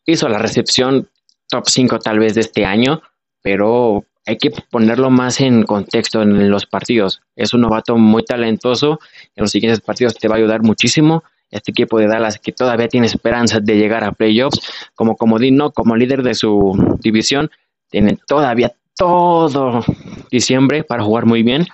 hizo la recepción top 5 tal vez de este año, pero hay que ponerlo más en contexto en los partidos. Es un novato muy talentoso, en los siguientes partidos te va a ayudar muchísimo este equipo de Dallas que todavía tiene esperanzas de llegar a playoffs, como comodino, como líder de su división, tienen todavía todo diciembre para jugar muy bien.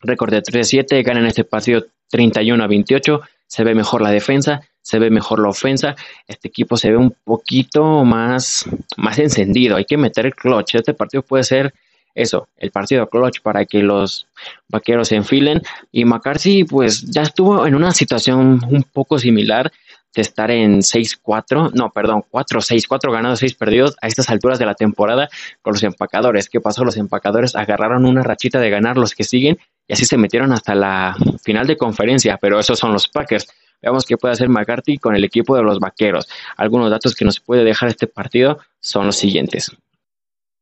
Récord de 3-7, ganan este partido 31 a 28, se ve mejor la defensa, se ve mejor la ofensa, este equipo se ve un poquito más, más encendido, hay que meter el clutch, este partido puede ser eso, el partido clutch para que los vaqueros se enfilen. Y McCarthy, pues ya estuvo en una situación un poco similar de estar en 6-4, no, perdón, 4-6, 4 ganados, 6 perdidos a estas alturas de la temporada con los empacadores. ¿Qué pasó? Los empacadores agarraron una rachita de ganar los que siguen y así se metieron hasta la final de conferencia, pero esos son los Packers. Veamos qué puede hacer McCarthy con el equipo de los vaqueros. Algunos datos que nos puede dejar este partido son los siguientes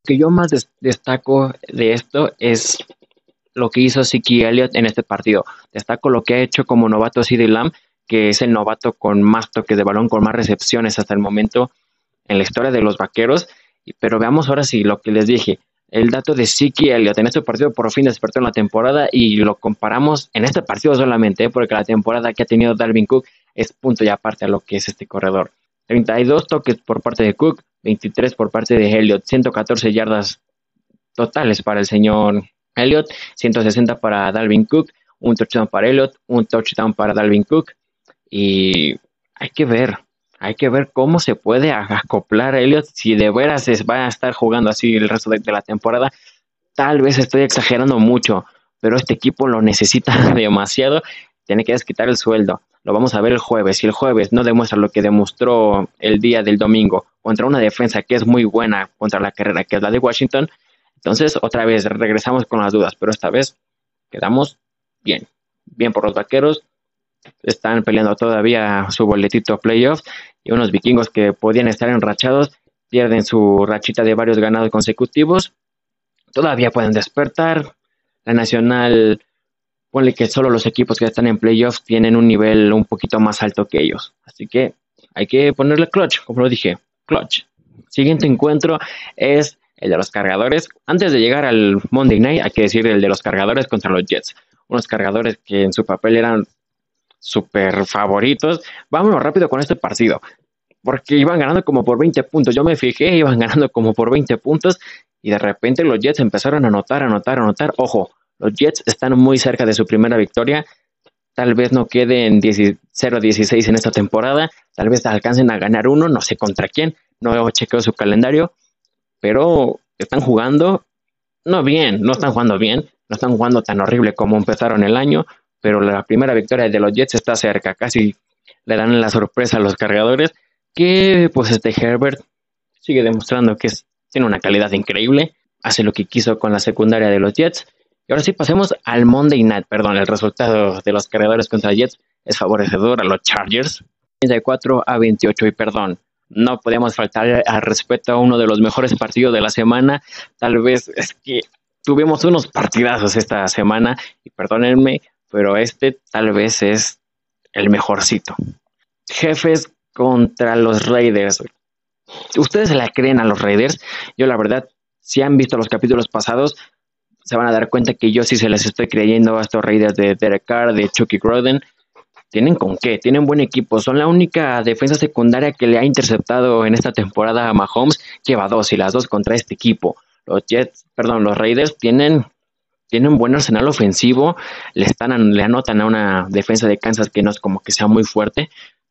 que yo más destaco de esto es lo que hizo Siki Elliott en este partido. Destaco lo que ha hecho como novato CD Lamb, que es el novato con más toques de balón, con más recepciones hasta el momento en la historia de los vaqueros. Pero veamos ahora sí lo que les dije. El dato de Siki Elliott en este partido por fin despertó en la temporada y lo comparamos en este partido solamente, porque la temporada que ha tenido Darwin Cook es punto y aparte a lo que es este corredor. 32 toques por parte de Cook, 23 por parte de Elliott, 114 yardas totales para el señor Elliott, 160 para Dalvin Cook, un touchdown para Elliott, un touchdown para Dalvin Cook. Y hay que ver, hay que ver cómo se puede acoplar a Elliott si de veras va a estar jugando así el resto de, de la temporada. Tal vez estoy exagerando mucho, pero este equipo lo necesita demasiado. Tiene que desquitar el sueldo. lo vamos a ver el jueves. Si el jueves no demuestra lo que demostró el día del domingo contra una defensa que es muy buena contra la carrera, que es la de Washington, entonces otra vez regresamos con las dudas, pero esta vez quedamos bien. Bien por los vaqueros. Están peleando todavía su boletito playoffs y unos vikingos que podían estar enrachados pierden su rachita de varios ganados consecutivos. Todavía pueden despertar. La Nacional ponle que solo los equipos que están en playoffs tienen un nivel un poquito más alto que ellos. Así que hay que ponerle clutch, como lo dije, clutch. Siguiente encuentro es el de los cargadores. Antes de llegar al Monday Night, hay que decir el de los cargadores contra los Jets. Unos cargadores que en su papel eran súper favoritos. Vámonos rápido con este partido. Porque iban ganando como por 20 puntos. Yo me fijé, iban ganando como por 20 puntos. Y de repente los Jets empezaron a anotar, anotar, anotar. Ojo, los Jets están muy cerca de su primera victoria. Tal vez no queden 0-16 en esta temporada. Tal vez alcancen a ganar uno, no sé contra quién. No chequeo su calendario. Pero están jugando, no bien, no están jugando bien. No están jugando tan horrible como empezaron el año. Pero la primera victoria de los Jets está cerca. Casi le dan la sorpresa a los cargadores. Que pues este Herbert sigue demostrando que tiene una calidad increíble. Hace lo que quiso con la secundaria de los Jets y ahora sí pasemos al Monday Night, perdón, el resultado de los cargadores contra Jets es favorecedor a los Chargers, 34 a 28 y perdón, no podemos faltar al respeto a uno de los mejores partidos de la semana, tal vez es que tuvimos unos partidazos esta semana y perdónenme, pero este tal vez es el mejorcito. Jefes contra los Raiders. ¿Ustedes se la creen a los Raiders? Yo la verdad, si han visto los capítulos pasados, se van a dar cuenta que yo sí se les estoy creyendo a estos Raiders de Derek Carr, de Chucky Groden. ¿Tienen con qué? Tienen buen equipo. Son la única defensa secundaria que le ha interceptado en esta temporada a Mahomes. Lleva dos y las dos contra este equipo. Los Jets, perdón, los Raiders tienen, tienen buen arsenal ofensivo. Le, están, le anotan a una defensa de Kansas que no es como que sea muy fuerte.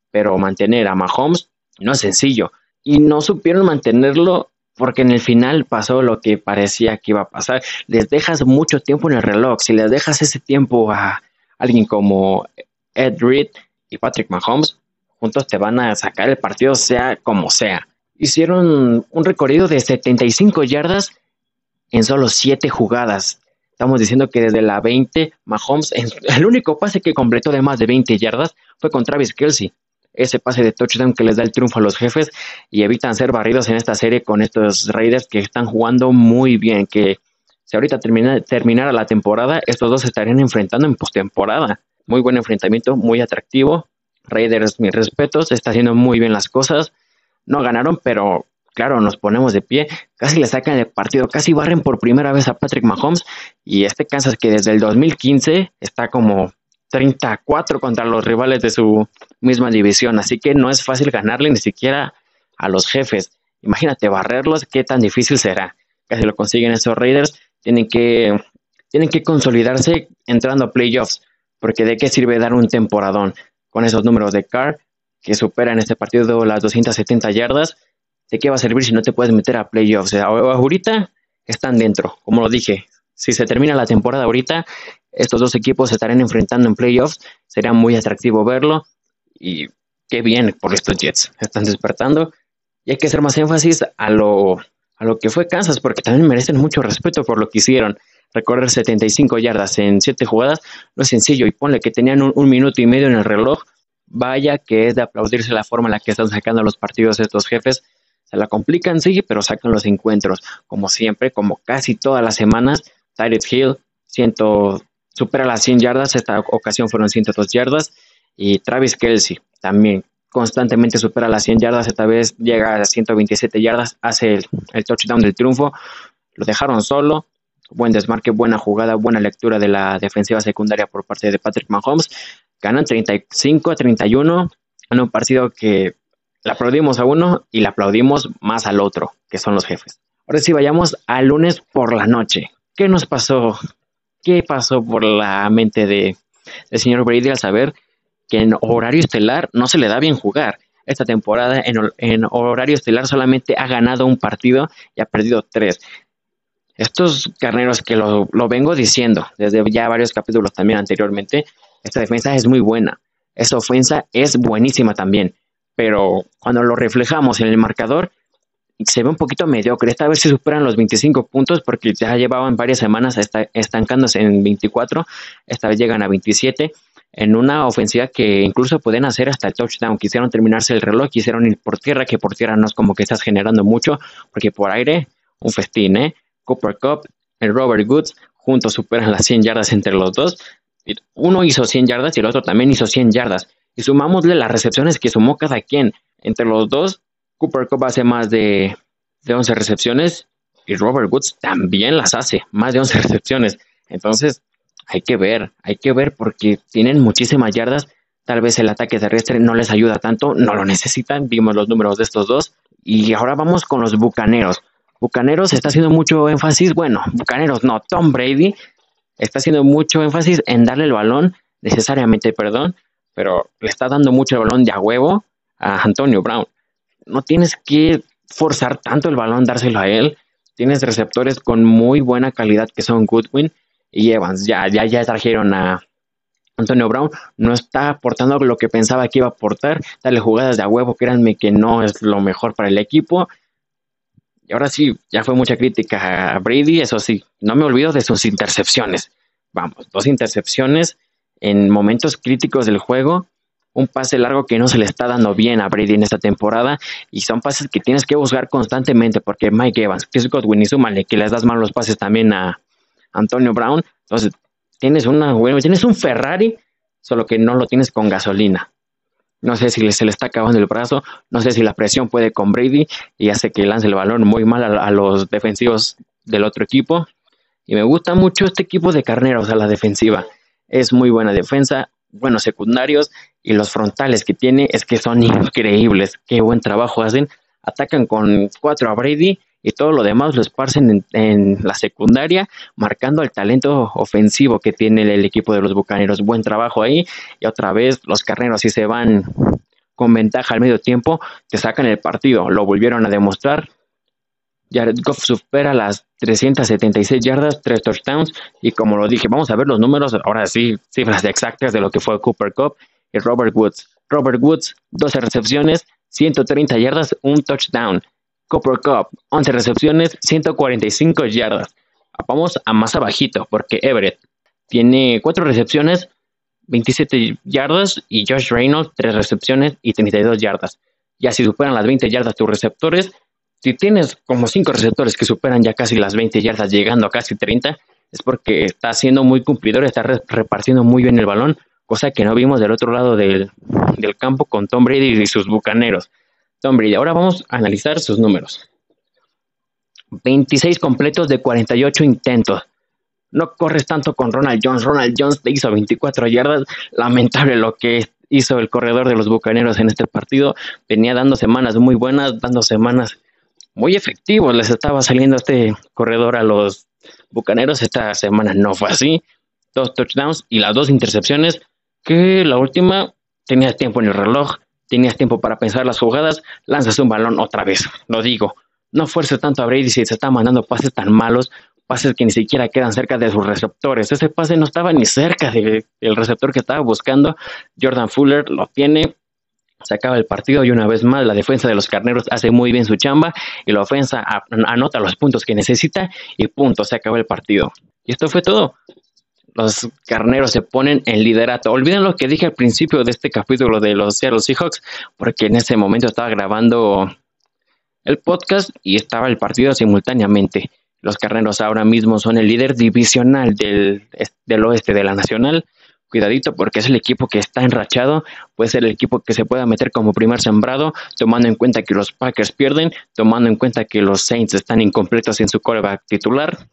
Pero mantener a Mahomes no es sencillo. Y no supieron mantenerlo porque en el final pasó lo que parecía que iba a pasar. Les dejas mucho tiempo en el reloj. Si les dejas ese tiempo a alguien como Ed Reed y Patrick Mahomes, juntos te van a sacar el partido sea como sea. Hicieron un recorrido de 75 yardas en solo 7 jugadas. Estamos diciendo que desde la 20, Mahomes, el único pase que completó de más de 20 yardas fue con Travis Kelsey ese pase de touchdown que les da el triunfo a los jefes y evitan ser barridos en esta serie con estos Raiders que están jugando muy bien, que si ahorita termina, terminara la temporada, estos dos se estarían enfrentando en postemporada. Muy buen enfrentamiento, muy atractivo. Raiders, mis respetos, está haciendo muy bien las cosas. No ganaron, pero claro, nos ponemos de pie. Casi le sacan el partido, casi barren por primera vez a Patrick Mahomes. Y este Kansas que desde el 2015 está como 34 contra los rivales de su misma división, así que no es fácil ganarle ni siquiera a los jefes. Imagínate barrerlos, qué tan difícil será. Casi lo consiguen esos Raiders, tienen que, tienen que consolidarse entrando a playoffs, porque de qué sirve dar un temporadón con esos números de Carr que superan este partido las 270 yardas. ¿De qué va a servir si no te puedes meter a playoffs? Ahorita están dentro, como lo dije. Si se termina la temporada ahorita, estos dos equipos se estarán enfrentando en playoffs. Sería muy atractivo verlo. Y qué bien por estos Jets. Están despertando. Y hay que hacer más énfasis a lo, a lo que fue Kansas, porque también merecen mucho respeto por lo que hicieron. Recorrer 75 yardas en 7 jugadas no es sencillo. Y ponle que tenían un, minuto y medio en el reloj. Vaya que es de aplaudirse la forma en la que están sacando los partidos estos jefes. Se la complican, sí, pero sacan los encuentros. Como siempre, como casi todas las semanas. Tyrese Hill, supera las 100 yardas, esta ocasión fueron 102 yardas, y Travis Kelsey también constantemente supera las 100 yardas, esta vez llega a 127 yardas, hace el, touchdown del triunfo, lo dejaron solo, buen desmarque, buena jugada, buena lectura de la defensiva secundaria por parte de Patrick Mahomes, ganan 35 a 31 en un partido que le aplaudimos a uno y le aplaudimos más al otro, que son los jefes. Ahora sí, vayamos al lunes por la noche. ¿Qué nos pasó qué pasó por la mente de, del señor Brady al saber que en horario estelar no se le da bien jugar. Esta temporada en, horario estelar solamente ha ganado un partido y ha perdido tres. Estos carneros que lo, lo vengo diciendo desde ya varios capítulos también anteriormente, esta defensa es muy buena. esa ofensa es buenísima también, pero cuando lo reflejamos en el marcador, se ve un poquito mediocre. Esta vez se superan los 25 puntos porque ya llevaban varias semanas estancándose en 24. Esta vez llegan a 27 en una ofensiva que incluso pueden hacer hasta el touchdown. Quisieron terminarse el reloj, quisieron ir por tierra, que por tierra no es como que estás generando mucho, porque por aire, un festín, ¿eh? Cooper Cup, el Robert Goods, juntos superan las 100 yardas entre los dos. Uno hizo 100 yardas y el otro también hizo 100 yardas. Y sumámosle las recepciones que sumó cada quien. Entre los dos, Cooper Cup hace más de, de 11 recepciones y Robert Woods también las hace, más de 11 recepciones. Entonces, hay que ver, hay que ver porque tienen muchísimas yardas. Tal vez el ataque terrestre no les ayuda tanto, no lo necesitan. Vimos los números de estos dos. Y ahora vamos con los bucaneros. Bucaneros está haciendo mucho énfasis, bueno, Bucaneros no, Tom Brady está haciendo mucho énfasis en darle el balón, necesariamente, perdón, pero le está dando mucho el balón de a huevo a Antonio Brown. No tienes que forzar tanto el balón, dárselo a él. Tienes receptores con muy buena calidad que son Goodwin y Evans. Ya, ya, ya trajeron a Antonio Brown. No está aportando lo que pensaba que iba a aportar. Dale jugadas de a huevo, créanme que no es lo mejor para el equipo. Y ahora sí, ya fue mucha crítica a Brady, eso sí, no me olvido de sus intercepciones. Vamos, dos intercepciones en momentos críticos del juego, un pase largo que no se le está dando bien a Brady en esta temporada y son pases que tienes que buscar constantemente porque Mike Evans, Chris Godwin y súmale que les das mal los pases también a Antonio Brown, entonces tienes una tienes un Ferrari, solo que no lo tienes con gasolina. No sé si se le está acabando el brazo, no sé si la presión puede con Brady y hace que lance el balón muy mal a, los defensivos del otro equipo. Y me gusta mucho este equipo de carneros a la defensiva. Es muy buena defensa, buenos secundarios y los frontales que tiene es que son increíbles. Qué buen trabajo hacen. Atacan con cuatro a Brady y todo lo demás lo esparcen en, la secundaria, marcando el talento ofensivo que tiene el, equipo de los Bucaneros. Buen trabajo ahí. Y otra vez los carneros si se van con ventaja al medio tiempo, te sacan el partido. Lo volvieron a demostrar. Jared Goff supera las 376 yardas, 3 touchdowns. Y como lo dije, vamos a ver los números, ahora sí, cifras exactas de lo que fue Cooper Cup y Robert Woods. Robert Woods, 12 recepciones, 130 yardas, un touchdown. Cooper Cup, 11 recepciones, 145 yardas. Vamos a más abajito, porque Everett tiene 4 recepciones, 27 yardas, y Josh Reynolds, 3 recepciones y 32 yardas. Ya si superan las 20 yardas tus receptores, si tienes como 5 receptores que superan ya casi las 20 yardas, llegando a casi 30, es porque está siendo muy cumplidor, está repartiendo muy bien el balón, cosa que no vimos del otro lado del, del campo con Tom Brady y sus bucaneros. Tom Brady. Ahora vamos a analizar sus números. 26 completos de 48 intentos. No corres tanto con Ronald Jones. Ronald Jones te hizo 24 yardas. Lamentable lo que hizo el corredor de los Bucaneros en este partido. Venía dando semanas muy buenas, dando semanas muy efectivos. Les estaba saliendo este corredor a los Bucaneros. Esta semana no fue así. Dos touchdowns y las dos intercepciones. Que la última tenía tiempo en el reloj tenías tiempo para pensar las jugadas, lanzas un balón otra vez. Lo digo, no fuerces tanto a Brady si se está mandando pases tan malos, pases que ni siquiera quedan cerca de sus receptores. Ese pase no estaba ni cerca del receptor que estaba buscando. Jordan Fuller lo tiene, se acaba el partido y una vez más la defensa de los carneros hace muy bien su chamba y la ofensa anota los puntos que necesita y punto, se acaba el partido. Y esto fue todo los carneros se ponen en liderato. Olviden lo que dije al principio de este capítulo de los Seattle Seahawks, porque en ese momento estaba grabando el podcast y estaba el partido simultáneamente. Los carneros ahora mismo son el líder divisional del, del oeste de la nacional. Cuidadito porque es el equipo que está enrachado, puede ser el equipo que se pueda meter como primer sembrado, tomando en cuenta que los Packers pierden, tomando en cuenta que los Saints están incompletos en su coreback titular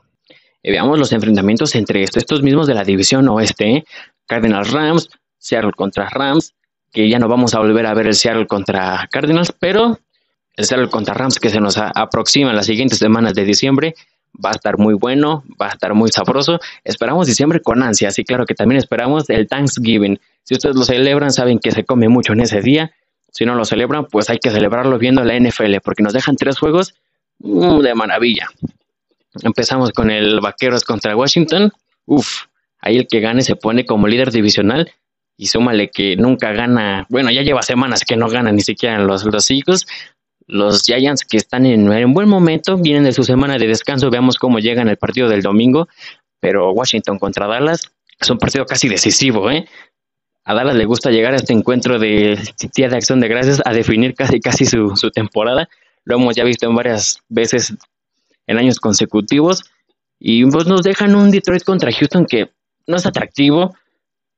eh, veamos los enfrentamientos entre estos, mismos de la división oeste, ¿eh? Cardinals Rams, Seattle contra Rams, que ya no vamos a volver a ver el Seattle contra Cardinals, pero el Seattle contra Rams que se nos aproxima en las siguientes semanas de diciembre va a estar muy bueno, va a estar muy sabroso. Esperamos diciembre con ansia, y claro que también esperamos el Thanksgiving. Si ustedes lo celebran, saben que se come mucho en ese día. Si no lo celebran, pues hay que celebrarlo viendo la NFL, porque nos dejan tres juegos mm, de maravilla. Empezamos con el Vaqueros contra Washington. Uf, ahí el que gane se pone como líder divisional y súmale que nunca gana, bueno, ya lleva semanas que no gana ni siquiera los, los Eagles. Los Giants que están en, un buen momento, vienen de su semana de descanso, veamos cómo llegan el partido del domingo, pero Washington contra Dallas es un partido casi decisivo, ¿eh? A Dallas le gusta llegar a este encuentro de Día de Acción de Gracias a definir casi casi su, su temporada. Lo hemos ya visto en varias veces en años consecutivos. Y pues nos dejan un Detroit contra Houston que no es atractivo,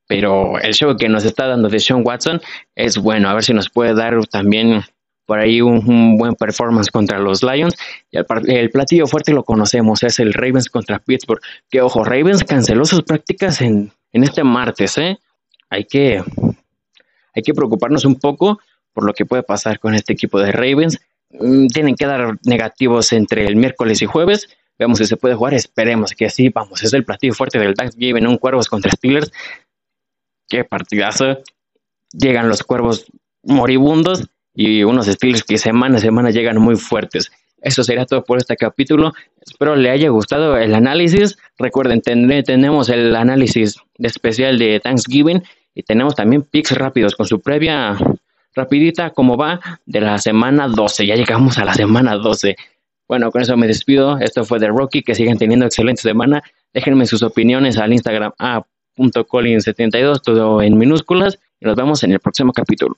pero el show que nos está dando de Sean Watson es bueno. A ver si nos puede dar también por ahí un, buen performance contra los Lions. Y el, platillo fuerte lo conocemos, es el Ravens contra Pittsburgh. Que ojo, Ravens canceló sus prácticas en, en este martes, ¿eh? Hay que, hay que preocuparnos un poco por lo que puede pasar con este equipo de Ravens. Mm, tienen que dar negativos entre el miércoles y jueves. Veamos si se puede jugar. Esperemos que sí. Vamos, es el platillo fuerte del Thanksgiving. Un Cuervos contra Steelers. Qué partidazo. Llegan los Cuervos moribundos y unos Steelers que semana a semana llegan muy fuertes. Eso sería todo por este capítulo. Espero le haya gustado el análisis. Recuerden, tenemos el análisis especial de Thanksgiving y tenemos también picks rápidos con su previa rapidita como va de la semana 12. Ya llegamos a la semana 12. Bueno, con eso me despido. Esto fue de Rocky. Que sigan teniendo excelente semana. Déjenme sus opiniones al Instagram a.colin72, todo en minúsculas. Y nos vemos en el próximo capítulo.